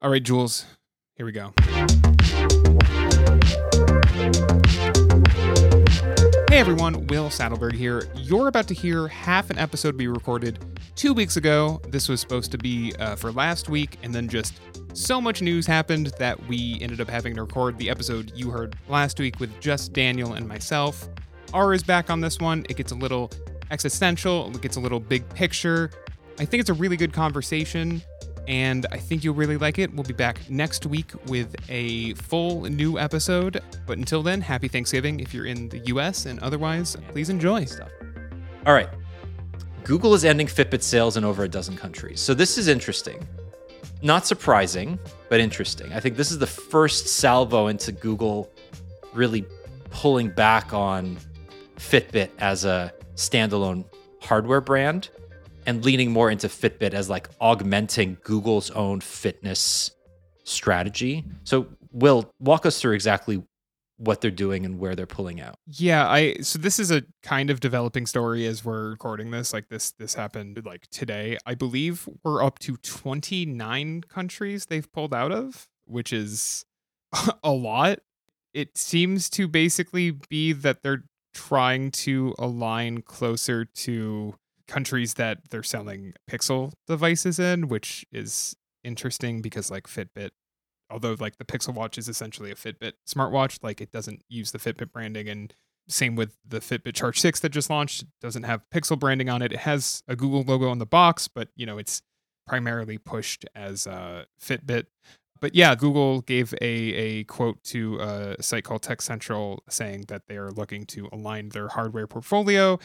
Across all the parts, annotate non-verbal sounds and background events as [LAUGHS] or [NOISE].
All right, Jules, here we go. Hey everyone, Will Sattelberg here. You're about to hear half an episode we recorded two weeks ago. This was supposed to be uh, for last week, and then just so much news happened that we ended up having to record the episode you heard last week with just Daniel and myself. R is back on this one. It gets a little existential, it gets a little big picture. I think it's a really good conversation and I think you'll really like it. We'll be back next week with a full new episode. But until then, happy Thanksgiving if you're in the US, and otherwise, please enjoy stuff. All right. Google is ending Fitbit sales in over a dozen countries. So this is interesting. Not surprising, but interesting. I think this is the first salvo into Google really pulling back on Fitbit as a standalone hardware brand and leaning more into Fitbit as like augmenting Google's own fitness strategy. So, Will, walk us through exactly what they're doing and where they're pulling out. Yeah, I so this is a kind of developing story as we're recording this. Like this this happened like today. I believe we're up to 29 countries they've pulled out of, which is [LAUGHS] a lot. It seems to basically be that they're trying to align closer to countries that they're selling Pixel devices in, which is interesting because like Fitbit, although like the Pixel Watch is essentially a Fitbit smartwatch, like it doesn't use the Fitbit branding and same with the Fitbit Charge 6 that just launched, it doesn't have Pixel branding on it. It has a Google logo on the box, but you know, it's primarily pushed as uh, Fitbit. But yeah, Google gave a, a quote to a site called Tech Central saying that they are looking to align their hardware portfolio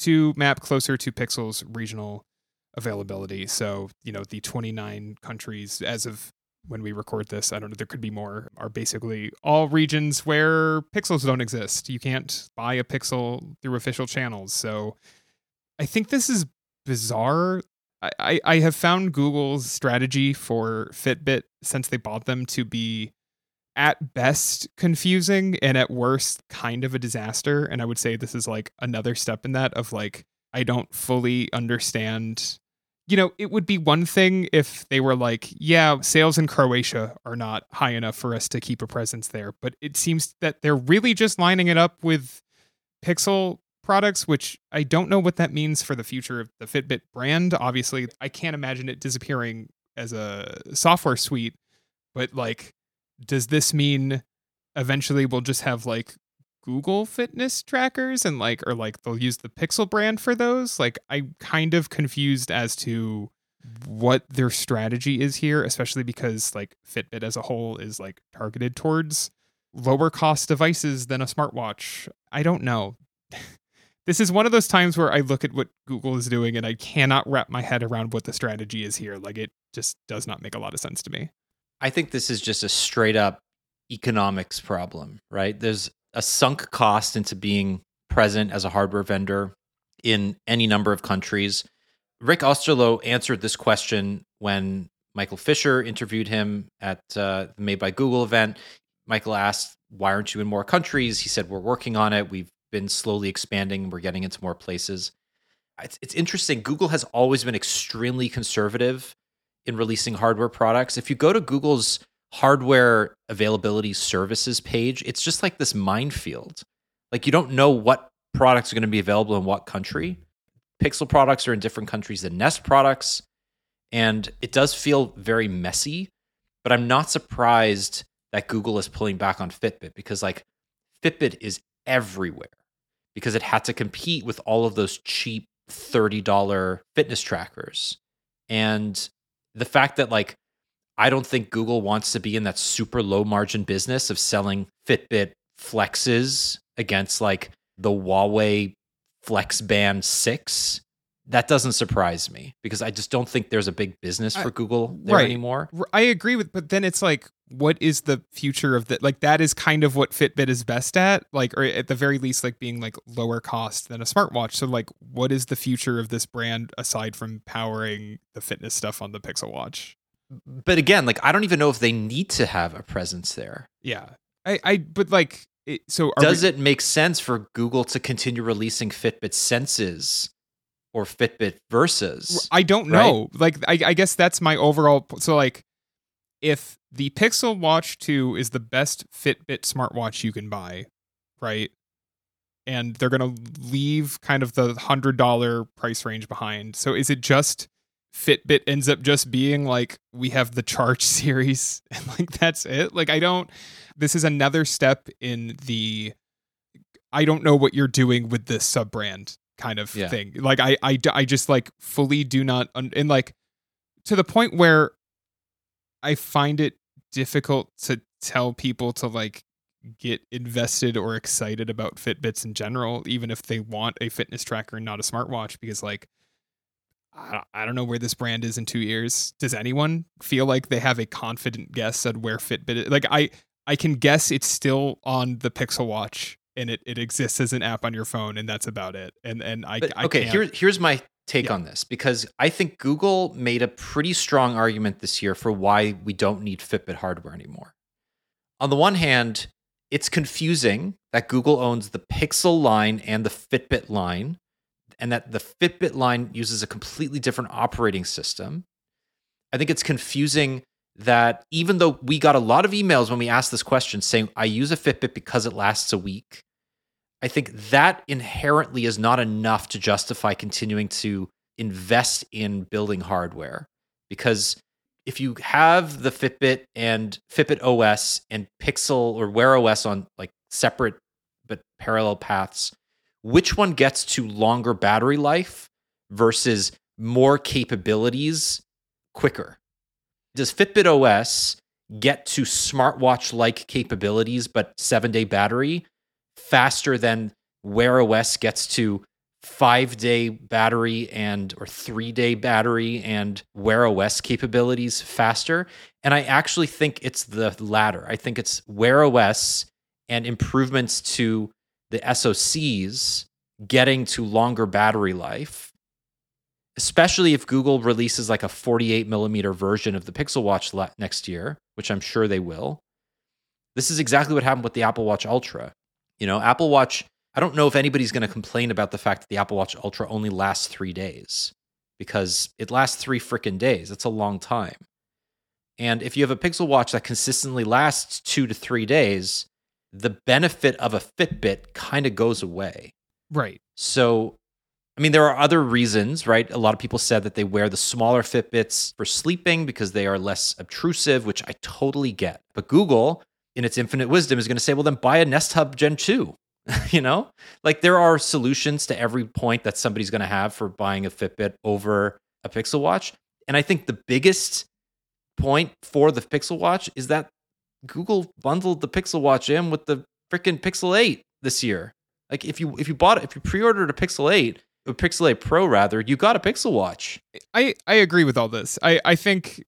to map closer to Pixel's regional availability. So, you know, the 29 countries as of when we record this, I don't know, there could be more, are basically all regions where pixels don't exist. You can't buy a pixel through official channels. So I think this is bizarre. I, I, have found Google's strategy for Fitbit since they bought them to be at best confusing and at worst kind of a disaster. And i would say this is like another step in that of like i don't fully understand you know it would be one thing if they were like yeah sales in croatia are not high enough for us to keep a presence there. But it seems that they're really just lining it up with pixel products which i don't know what that means for the future of the fitbit brand. Obviously i can't imagine it disappearing as a software suite but like does this mean eventually we'll just have like Google fitness trackers and like or like they'll use the Pixel brand for those? Like I'm kind of confused as to what their strategy is here, especially because like Fitbit as a whole is like targeted towards lower cost devices than a smartwatch. I don't know. [LAUGHS] this is one of those times where I look at what Google is doing and I cannot wrap my head around what the strategy is here. Like it just does not make a lot of sense to me. I think this is just a straight up economics problem, right? There's a sunk cost into being present as a hardware vendor in any number of countries. Rick Osterloh answered this question when Michael Fisher interviewed him at uh, the Made by Google event. Michael asked, Why aren't you in more countries? He said, We're working on it. We've been slowly expanding, we're getting into more places. It's, it's interesting. Google has always been extremely conservative in releasing hardware products. If you go to Google's hardware availability services page, it's just like this minefield. Like you don't know what products are going to be available in what country. Pixel products are in different countries than Nest products. And it does feel very messy, but I'm not surprised that Google is pulling back on Fitbit because like Fitbit is everywhere because it had to compete with all of those cheap $30 fitness trackers. And the fact that like I don't think Google wants to be in that super low margin business of selling Fitbit flexes against like the Huawei Flex Band 6. That doesn't surprise me because I just don't think there's a big business for Google there right. anymore. I agree with but then it's like what is the future of that like that is kind of what Fitbit is best at like or at the very least like being like lower cost than a smartwatch. So like what is the future of this brand aside from powering the fitness stuff on the Pixel Watch? but again, like I don't even know if they need to have a presence there. Yeah, I, I, but like, it, so does we, it make sense for Google to continue releasing Fitbit Senses or Fitbit Versas? I don't know. Right? Like, I, I guess that's my overall. So like, if the Pixel Watch 2 is the best Fitbit smartwatch you can buy, right? And they're going to leave kind of the $100 price range behind. So is it just Fitbit ends up just being like we have the Charge [LAUGHS] series and like that's it? Like I don't this is another step in the I don't know what you're doing with this sub brand kind of Yeah. thing. Like I, I, I just like fully do not, un- and like to the point where I find it difficult to tell people to like get invested or excited about Fitbits in general, even if they want a fitness tracker and not a smartwatch, because like I don't- I don't know where this brand is in two years. Does anyone feel like they have a confident guess at where Fitbit is? Like I, I can guess it's still on the Pixel Watch and it, it exists as an app on your phone and that's about it. And and I, But, I okay, can't, here, here's my take Yeah. on this because I think Google made a pretty strong argument this year for why we don't need Fitbit hardware anymore. On the one hand, it's confusing that Google owns the Pixel line and the Fitbit line, and that the Fitbit line uses a completely different operating system. I think it's confusing that even though we got a lot of emails when we asked this question saying, I use a Fitbit because it lasts a week, I think that inherently is not enough to justify continuing to invest in building hardware. Because if you have the Fitbit and Fitbit OS and Pixel or Wear OS on like separate but parallel paths, which one gets to longer battery life versus more capabilities quicker? Does Fitbit OS get to smartwatch like capabilities but seven day battery faster than Wear OS gets to five day battery and or three day battery and Wear OS capabilities faster? And I actually think it's the latter. I think it's Wear OS and improvements to the SoCs getting to longer battery life, especially if Google releases like a 48 millimeter version of the Pixel Watch next year, which I'm sure they will. This is exactly what happened with the Apple Watch Ultra. You know, Apple Watch, I don't know if anybody's going to complain about the fact that the Apple Watch Ultra only lasts three days because it lasts three freaking days. That's a long time. And if you have a Pixel Watch that consistently lasts two to three days, the benefit of a Fitbit kind of goes away. right. So, I mean, there are other reasons, right? A lot of people said that they wear the smaller Fitbits for sleeping because they are less obtrusive, which I totally get. But Google, in its infinite wisdom, is going to say, well, then buy a Nest Hub Gen 2. [LAUGHS] you know, like there are solutions to every point that somebody's going to have for buying a Fitbit over a Pixel Watch. And I think the biggest point for the Pixel Watch is that Google bundled the Pixel Watch in with the freaking Pixel 8 this year. Like if you if you bought it, if you pre-ordered a Pixel 8, a Pixel 8 Pro rather, you got a Pixel Watch. I I agree with all this. I I think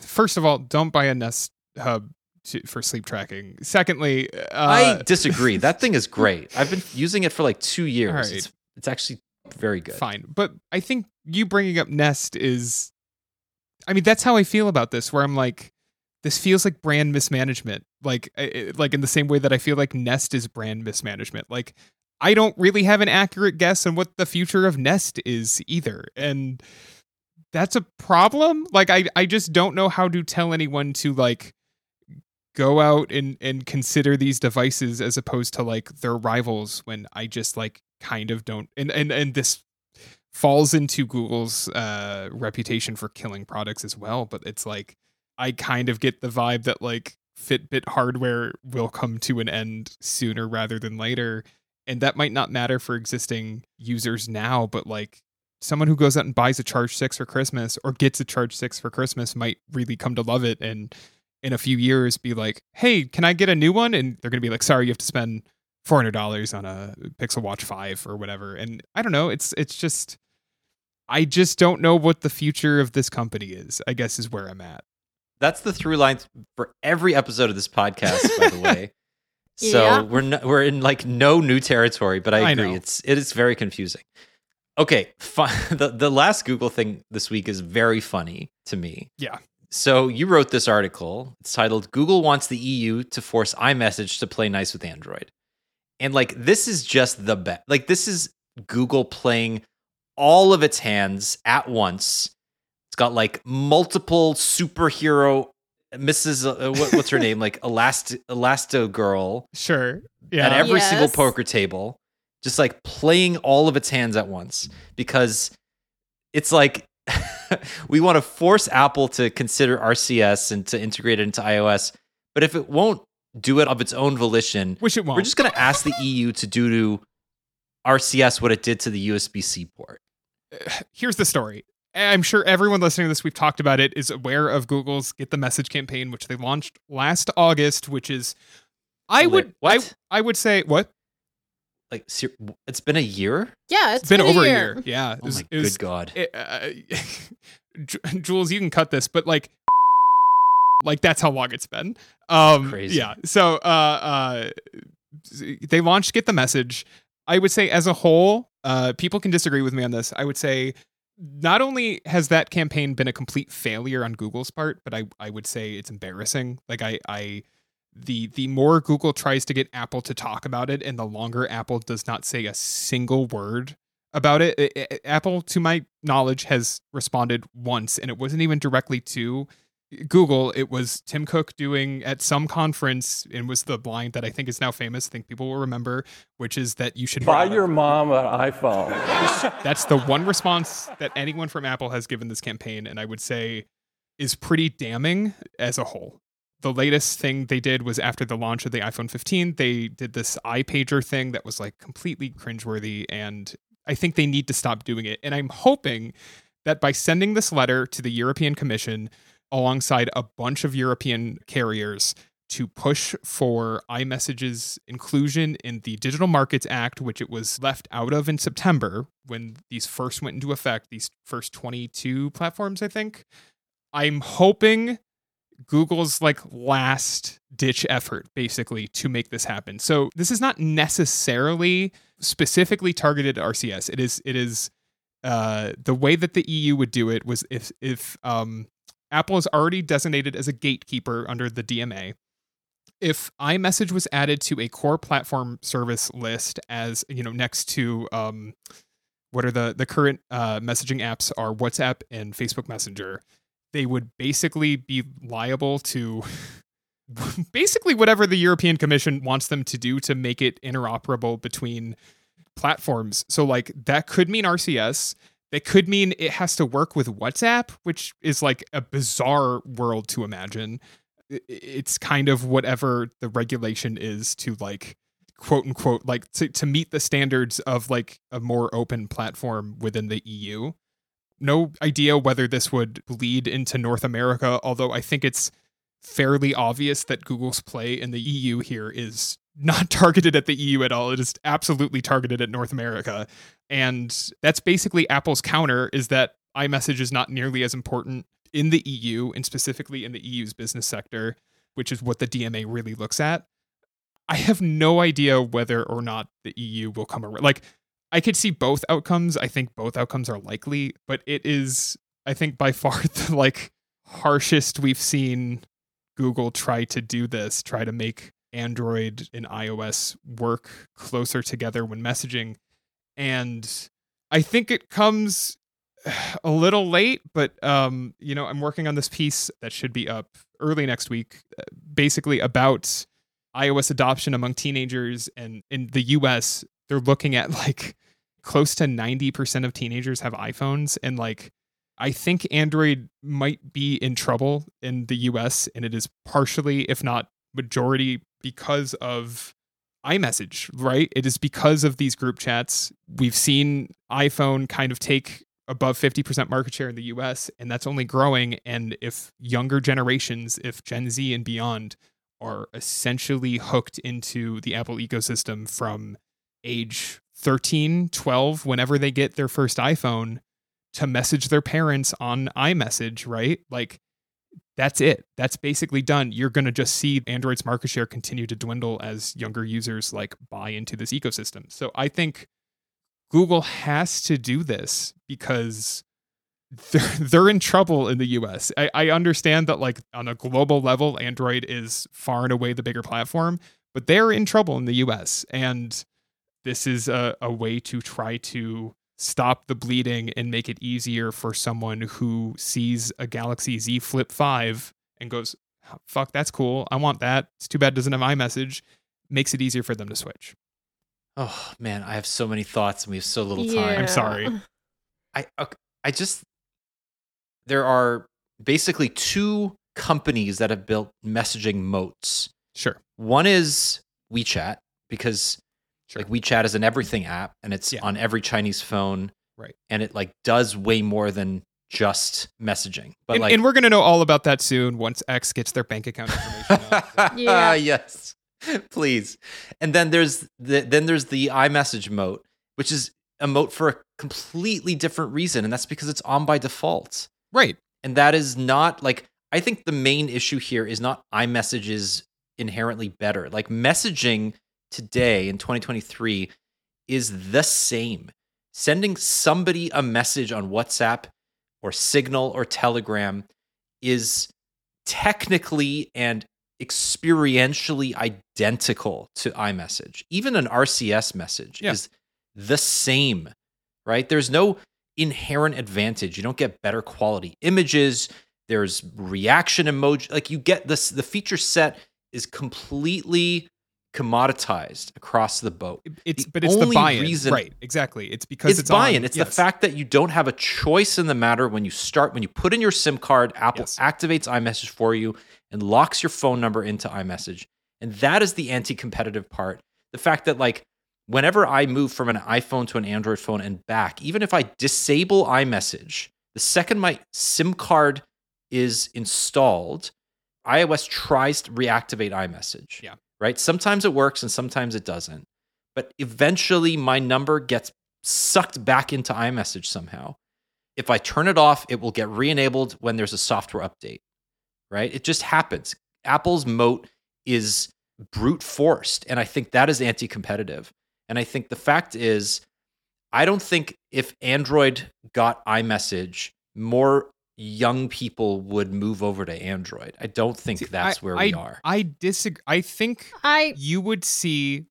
first of all, don't buy a Nest Hub for sleep tracking. Secondly, uh, I disagree. that thing is great. [LAUGHS] I've been using it for like 2 years. Right. It's, it's actually very good. fine, but I think you bringing up Nest is. I mean, that's how I feel about this. Where I'm like, this feels like brand mismanagement. Like, like in the same way that I feel like Nest is brand mismanagement. Like, I don't really have an accurate guess on what the future of Nest is either, and that's a problem. Like, I I just don't know how to tell anyone to like go out and and consider these devices as opposed to like their rivals when I just like kind of don't and and and this falls into Google's uh reputation for killing products as well but it's like I kind of get the vibe that like Fitbit hardware will come to an end sooner rather than later and that might not matter for existing users now but like someone who goes out and buys a charge 6 for Christmas or gets a charge 6 for Christmas might really come to love it and in a few years be like, "Hey, can I get a new one?" And they're going to be like, "Sorry, you have to spend $400 on a Pixel Watch 5 or whatever." And I don't know, it's it's just I just don't know what the future of this company is. I guess is where I'm at. That's the through line for every episode of this podcast, by the way. [LAUGHS] So Yeah. we're no, we're in like no new territory, but I I agree know. it's it is very confusing. Okay, fi- [LAUGHS] the the last Google thing this week is very funny to me. Yeah. So you wrote this article. It's titled "Google wants the EU to force iMessage to play nice with Android," and like this is just the bet. Like this is Google playing all of its hands at once. It's got like multiple superhero Mrs. Uh, what, what's her name? Like Elast Elasto Girl Sure. Yeah. at every single poker table, just like playing all of its hands at once because it's like [LAUGHS] [LAUGHS] we want to force Apple to consider RCS and to integrate it into iOS. But if it won't do it of its own volition, Which it won't. we're just going to ask the EU to do to RCS what it did to the USB C port. [SIGHS] here's the story. I'm sure everyone listening to this, we've talked about it, is aware of Google's Get the Message campaign, which they launched last August, which is, I would, what? I, I would say, what? Like, ser- it's been a year? Yeah, It's been, over a year. Yeah. It Oh was- my it was- good God. it, uh, [LAUGHS] Jules, you can cut this, but like, like that's how long it's been. Um, Crazy. Yeah. So, uh, uh, they launched Get the Message. I would say, as a whole, uh, people can disagree with me on this. I would say, not only has that campaign been a complete failure on Google's part, but I, I would say it's embarrassing. Like, I, I, the the more Google tries to get Apple to talk about it, and the longer Apple does not say a single word about it. I- I- Apple, to my knowledge, has responded once, and it wasn't even directly to Google. It was Tim Cook doing at some conference, and was the line that I think is now famous. I think people will remember, which is that you should Buy your mom an iPhone. [LAUGHS] That's the one response that anyone from Apple has given this campaign, and I would say is pretty damning as a whole. The latest thing they did was after the launch of the iPhone 15, they did this iPager thing that was like completely cringeworthy, and I think they need to stop doing it. And I'm hoping that by sending this letter to the European Commission alongside a bunch of European carriers to push for iMessage's inclusion in the Digital Markets Act, which it was left out of in September when these first went into effect, these first 22 platforms, I think. I'm hoping Google's like last ditch effort basically to make this happen. So this is not necessarily specifically targeted RCS. It is it is uh the way that the EU would do it was if if um Apple is already designated as a gatekeeper under the DMA. If iMessage was added to a core platform service list as, you know, next to um what are the the current uh messaging apps are WhatsApp and Facebook Messenger, they would basically be liable to [LAUGHS] basically whatever the European Commission wants them to do to make it interoperable between platforms. So like that could mean RCS. That could mean it has to work with WhatsApp, which is like a bizarre world to imagine. It's kind of whatever the regulation is to like quote unquote like to, to meet the standards of like a more open platform within the EU. No idea whether this would lead into North America, although I think it's fairly obvious that Google's play in the EU here is not [LAUGHS] targeted at the EU at all. It is absolutely targeted at North America. And that's basically Apple's counter is that iMessage is not nearly as important in the EU and specifically in the EU's business sector, which is what the DMA really looks at. I have no idea whether or not the EU will come around. Like, I could see both outcomes. I think both outcomes are likely, but it is, I think, by far [LAUGHS] the like harshest we've seen Google try to do this, try to make Android and iOS work closer together when messaging. And I think it comes [SIGHS] a little late, but um, you know, I'm working on this piece that should be up early next week, uh, basically about iOS adoption among teenagers. And in the US, they're looking at like close to 90% of teenagers have iPhones. And like, I think Android might be in trouble in the US, and it is partially, if not majority, because of iMessage, right? It is because of these group chats. We've seen iPhone kind of take above 50% market share in the US, and that's only growing. And if younger generations, if Gen Z and beyond, are essentially hooked into the Apple ecosystem from age 13, 12, whenever they get their first iPhone, to message their parents on iMessage, right? Like that's it. That's basically done. You're going to just see Android's market share continue to dwindle as younger users like buy into this ecosystem. So I think Google has to do this because [LAUGHS] they're, they're in trouble in the US. I, I understand that like on a global level, Android is far and away the bigger platform, but they're in trouble in the US. And this is a, a way to try to stop the bleeding and make it easier for someone who sees a Galaxy Z Flip 5 and goes, fuck, that's cool. I want that. It's too bad it doesn't have iMessage. Makes it easier for them to switch. Oh man, I have so many thoughts and we have so little time. I'm sorry. I I just there are basically two companies that have built messaging moats. Sure. One is WeChat because Sure. like WeChat is an everything app and it's Yeah. on every Chinese phone. Right. And it like does way more than just messaging. But and, like and we're gonna know all about that soon once X gets their bank account information out. [LAUGHS] Yeah. yes. Please. And then there's the then there's the iMessage moat, which is a moat for a completely different reason, and that's because it's on by default. right. And that is not like I think the main issue here is not iMessage is inherently better. Like messaging today in 2023 is the same. Sending somebody a message on WhatsApp or Signal or Telegram is technically and experientially identical to iMessage. Even an RCS message Yeah. is the same, right? There's no inherent advantage. You don't get better quality images. There's reaction emoji. Like you get this, the feature set is completely commoditized across the boat. It's The but it's the buy-in. reason- right. Exactly. It's because It's, it's, buy-in. on- It's yes. the fact that you don't have a choice in the matter when you start when you put in your SIM card. Apple Yes. activates iMessage for you and locks your phone number into iMessage, and that is the anti-competitive part. The fact that like whenever I move from an iPhone to an Android phone and back, even if I disable iMessage, the second my SIM card is installed, iOS tries to reactivate iMessage. Yeah. Right. Sometimes it works and sometimes it doesn't. But eventually my number gets sucked back into iMessage somehow. If I turn it off, it will get re enabled when there's a software update. Right. It just happens. Apple's moat is brute forced. And I think that is anti competitive. And I think the fact is, I don't think if Android got iMessage, more young people would move over to Android. I don't think See, that's I- where I, we are. I disagree. I think I you would see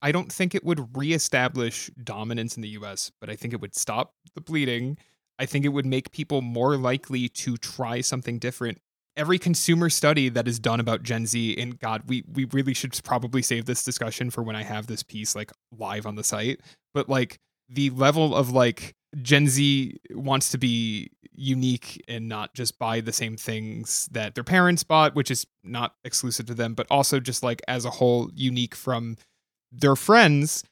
I don't think it would reestablish dominance in the US, but I think it would stop the bleeding. I think it would make people more likely to try something different. Every consumer study that is done about Gen Z, and God, we we really should probably save this discussion for when I have this piece like live on the site. But like the level of like Gen Z wants to be unique and not just buy the same things that their parents bought, which is not exclusive to them, but also just like as a whole unique from their friends.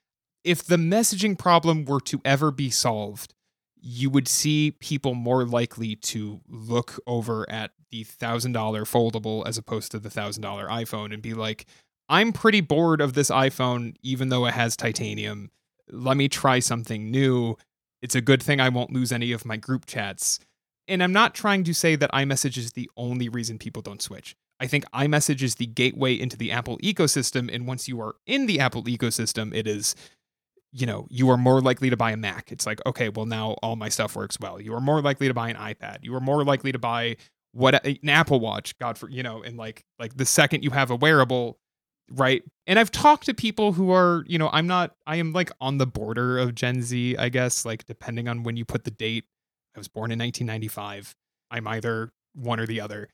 If the messaging problem were to ever be solved, you would see people more likely to look over at the thousand dollar foldable as opposed to the thousand dollar iPhone and be like, I'm pretty bored of this iPhone, even though it has titanium. Let me try something new. It's a good thing I won't lose any of my group chats. And I'm not trying to say that iMessage is the only reason people don't switch. I think iMessage is the gateway into the Apple ecosystem. And once you are in the Apple ecosystem, it is, you know, you are more likely to buy a Mac. It's like, okay, well, now all my stuff works well. You are more likely to buy an iPad. You are more likely to buy what an Apple Watch, God for, you know, and like, like the second you have a wearable, right? And I've talked to people who are, you know, I'm not, I am like on the border of Gen Z, I guess, like depending on when you put the date. I was born in 1995. I'm either one or the other.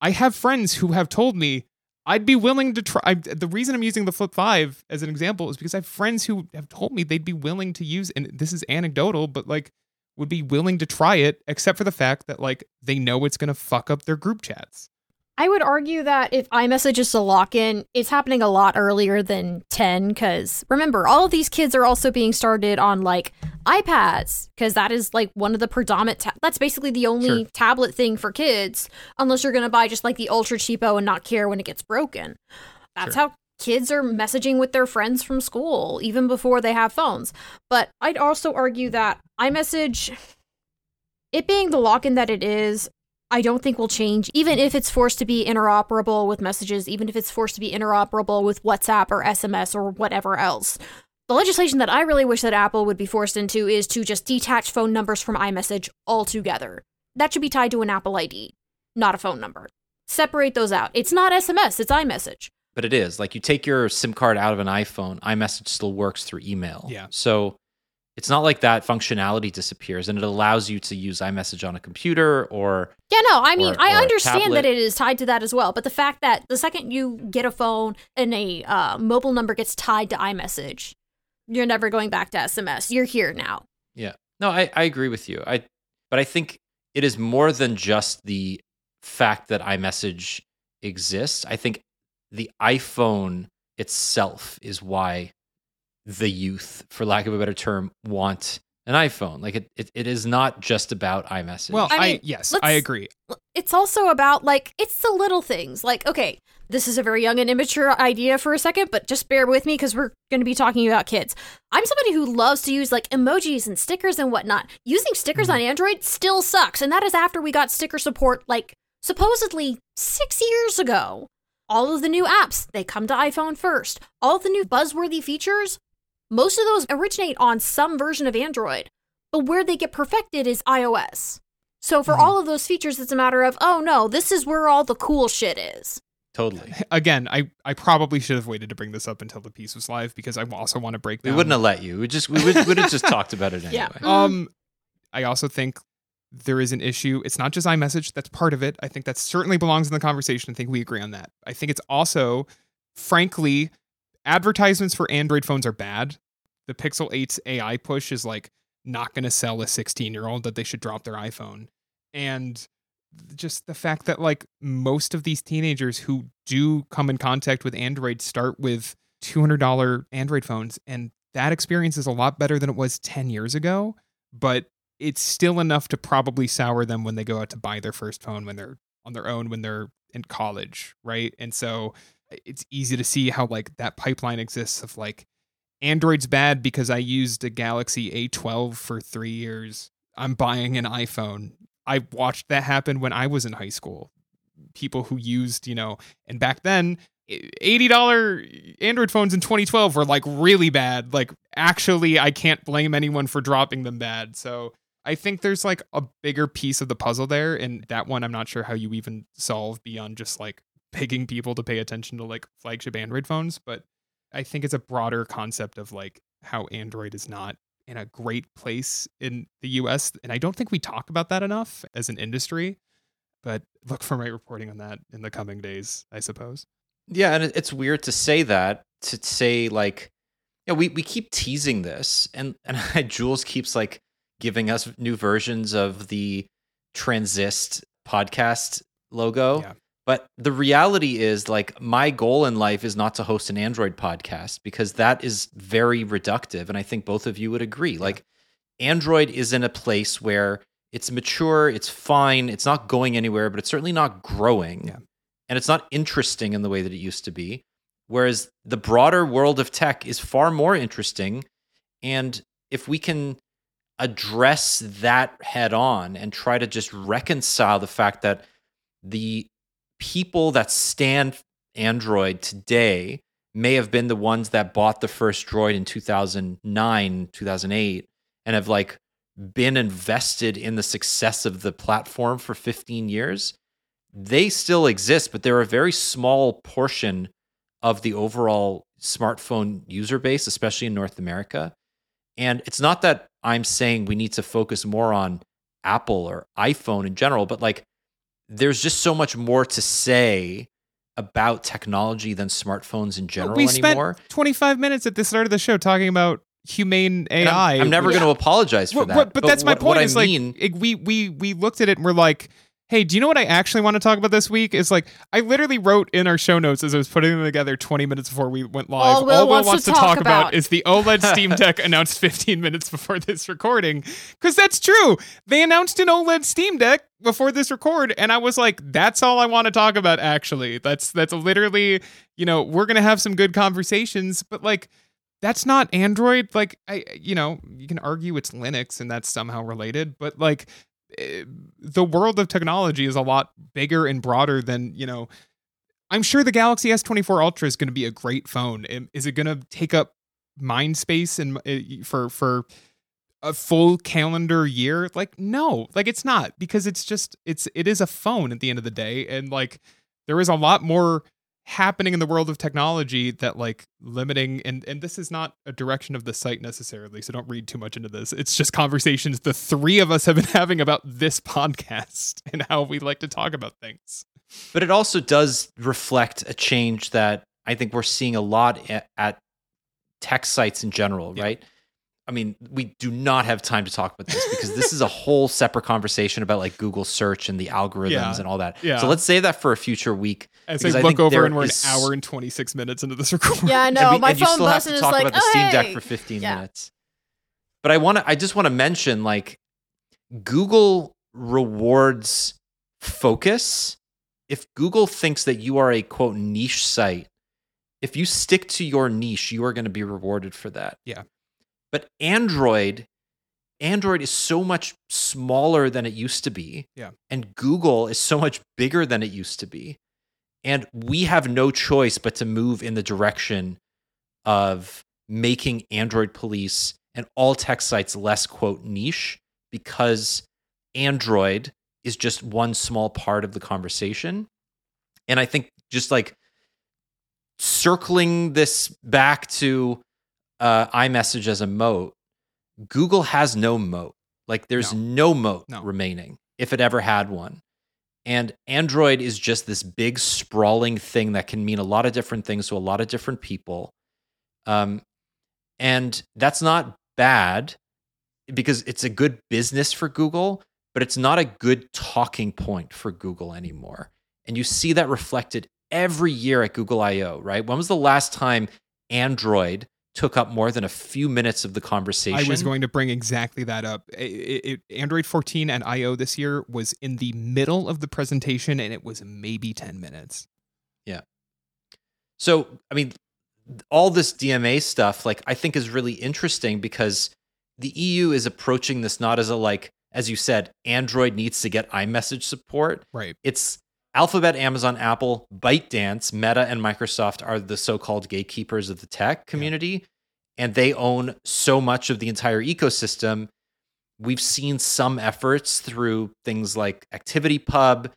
I have friends who have told me I'd be willing to try. I, the reason I'm using the Flip 5 as an example is because I have friends who have told me they'd be willing to use, and this is anecdotal, but like would be willing to try it, except for the fact that like they know it's going to fuck up their group chats. I would argue that if iMessage is a lock in, it's happening a lot earlier than 10. Because remember, all of these kids are also being started on like iPads, because that is like one of the predominant, ta- that's basically the only Sure. tablet thing for kids, unless you're going to buy just like the ultra cheapo and not care when it gets broken. That's Sure. how kids are messaging with their friends from school, even before they have phones. But I'd also argue that iMessage, it being the lock in that it is, I don't think will change, even if it's forced to be interoperable with messages, even if it's forced to be interoperable with WhatsApp or SMS or whatever else. The legislation that I really wish that Apple would be forced into is to just detach phone numbers from iMessage altogether. That should be tied to an Apple ID, not a phone number. Separate those out. It's not SMS, it's iMessage. but it is like you take your SIM card out of an iPhone, iMessage still works through email. Yeah. So it's not like that functionality disappears and it allows you to use iMessage on a computer or Yeah, no, I mean, Or- I or understand that it is tied to that as well. But the fact that the second you get a phone and a uh, mobile number gets tied to iMessage, you're never going back to SMS. You're here now. Yeah. No, I, I agree with you. I but I think it is more than just the fact that iMessage exists. I think the iPhone itself is why the youth, for lack of a better term, want an iPhone. Like it, it, it is not just about iMessage. Well, I I, yes, I agree. It's also about like it's the little things. Like, okay, this is a very young and immature idea for a second, but just bear with me because we're going to be talking about kids. I'm somebody who loves to use like emojis and stickers and whatnot. Using stickers on mm-hmm. Android still sucks, and that is after we got sticker support like supposedly six years ago. All of the new apps they come to iPhone first. All of the new buzzworthy features, most of those originate on some version of Android, but where they get perfected is iOS. So for Mhm. all of those features, it's a matter of, oh no, this is where all the cool shit is. totally. [LAUGHS] Again, I, I probably should have waited to bring this up until the piece was live because I also want to break We wouldn't have let you. We just we would, would have just talked about it [LAUGHS] anyway. Yeah. Mhm. Um, I also think there is an issue. It's not just iMessage. That's part of it. I think that certainly belongs in the conversation. I think we agree on that. I think it's also, frankly, advertisements for Android phones are bad. The Pixel 8's AI push is like not going to sell a 16 year old that they should drop their iPhone. And just the fact that like most of these teenagers who do come in contact with Android start with $200 Android phones and that experience is a lot better than it was 10 years ago, but it's still enough to probably sour them when they go out to buy their first phone when they're on their own when they're in college, right? And so it's easy to see how like that pipeline exists of like Android's bad because I used a Galaxy A12 for 3 years. I'm buying an iPhone. I watched that happen when I was in high school. People who used, you know, and back then $80 Android phones in 2012 were like really bad. Like actually I can't blame anyone for dropping them bad. So I think there's like a bigger piece of the puzzle there and that one I'm not sure how you even solve beyond just like begging people to pay attention to like flagship Android phones, but I think it's a broader concept of like how Android is not in a great place in the US and I don't think we talk about that enough as an industry. But look for my reporting on that in the coming days, I suppose. Yeah, and it's weird to say that to say like, yeah, we we keep teasing this, and and [LAUGHS] Jules keeps like giving us new versions of the Transist podcast logo. Yeah. But the reality is, like, my goal in life is not to host an Android podcast because that is very reductive. And I think both of you would agree. Like, Android is in a place where it's mature, it's fine, it's not going anywhere, but it's certainly not growing. Yeah. And it's not interesting in the way that it used to be. Whereas the broader world of tech is far more interesting. And if we can address that head on and try to just reconcile the fact that the people that stand Android today may have been the ones that bought the first Droid in 2009, 2008, and have like been invested in the success of the platform for 15 years. They still exist, but they're a very small portion of the overall smartphone user base, especially in North America. And it's not that I'm saying we need to focus more on Apple or iPhone in general, but like there's just so much more to say about technology than smartphones in general we anymore. spent 25 minutes at the start of the show talking about humane AI. I'm, I'm never which- going to apologize for Well, that. But, but that's my point. What I is like mean, it- we we we looked at it and we're like, hey, do you know what I actually want to talk about this week? Is like I literally wrote in our show notes as I was putting them together 20 minutes before we went live. All Will wants to talk about. is the OLED Steam Deck [LAUGHS] announced 15 minutes before this recording. Because that's true. They announced an OLED Steam Deck before this record, and I was like, that's all I want to talk about. Actually, that's that's literally, you know, we're gonna have some good conversations, but like that's not Android. Like I, you know, you can argue it's Linux and that's somehow related, but like the world of technology is a lot bigger and broader than you know. I'm sure the Galaxy S24 Ultra is going to be a great phone. Is it going to take up mind space and uh, for for a full calendar year? Like no, like it's not because it's just it's it is a phone at the end of the day, and like there is a lot more happening in the world of technology that like limiting and and this is not a direction of the site necessarily so don't read too much into this it's just conversations the three of us have been [LAUGHS] having about this podcast and how we like to talk about things But it also does reflect a change that I think we're seeing a lot at, at tech sites in general, Yeah. right? I mean, we do not have time to talk about this because this is a [LAUGHS] whole separate conversation about like Google search and the algorithms Yeah. and all that. Yeah. So let's save that for a future week. as Because i I look think over and we're is- an hour and 26 minutes into this recording Yeah, I And know. we- My and you phone still have to is talk like, about the Steam hey. Deck for 15 Yeah. minutes. But I want to I just want to mention like Google rewards focus. If Google thinks that you are a quote niche site, if you stick to your niche, you are going to be rewarded for that. Yeah. But Android Android is so much smaller than it used to be. Yeah. And Google is so much bigger than it used to be. And we have no choice but to move in the direction of making Android police and all tech sites less quote niche because Android is just one small part of the conversation. And I think just like circling this back to uh, iMessage as a moat, Google has no moat. Like there's no, moat No. remaining if it ever had one. And Android is just this big sprawling thing that can mean a lot of different things to a lot of different people. Um, and that's not bad because it's a good business for Google, but it's not a good talking point for Google anymore. And you see that reflected every year at Google I/O, right? When was the last time Android took up more than a few minutes of the conversation? I was going to bring exactly that up. I- I- it- Android 14 and I/O this year was in the middle of the presentation, and it was maybe 10 minutes. Yeah. So, I mean, all this DMA stuff, like, I think is really interesting because the EU is approaching this not as a, like, as you said, Android needs to get iMessage support. Right. It's Alphabet, Amazon, Apple, ByteDance, Meta, and Microsoft are the so called gatekeepers of the tech community, and they own so much of the entire ecosystem. We've seen some efforts through things like ActivityPub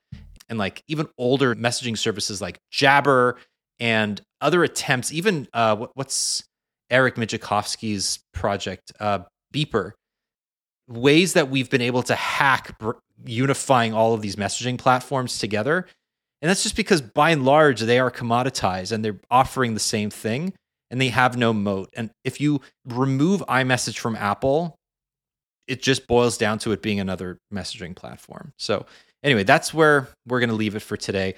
and like even older messaging services like Jabber and other attempts, even uh, what, what's Eric Migicovsky's project, uh, Beeper, ways that we've been able to hack br- unifying all of these messaging platforms together. And that's just because by and large, they are commoditized and they're offering the same thing and they have no moat. And if you remove iMessage from Apple, it just boils down to it being another messaging platform. So, anyway, that's where we're going to leave it for today.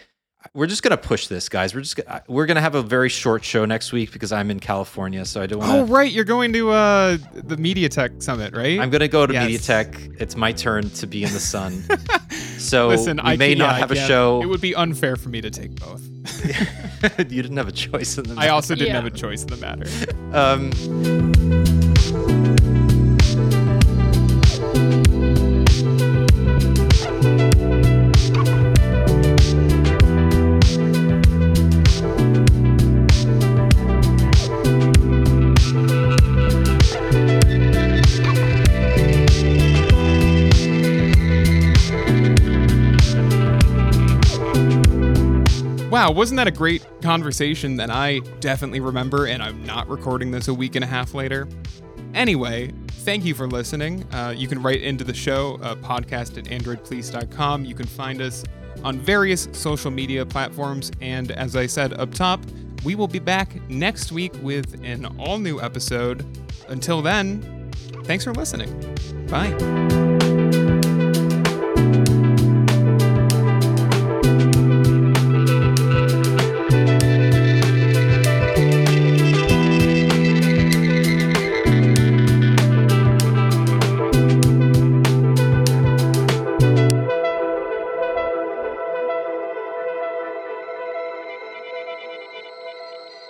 We're just going to push this, guys. We're just gonna, we're going to have a very short show next week because I'm in California, so I don't want to Oh, right. You're going to uh, the MediaTek Summit, right? I'm going to go to Yes. MediaTek. It's my turn to be in the sun. [LAUGHS] So Listen, we I may can- not yeah, have a show. It would be unfair for me to take both. [LAUGHS] you didn't have a choice in the Matter. I also didn't Yeah. have a choice in the matter. [LAUGHS] Um, Wow, wasn't that a great conversation that I definitely remember, and I'm not recording this a week and a half later? Anyway, thank you for listening. Uh, you can write into the show, uh, podcast at androidpolice.com. You can find us on various social media platforms. And as I said up top, we will be back next week with an all new episode. Until then, thanks for listening. Bye.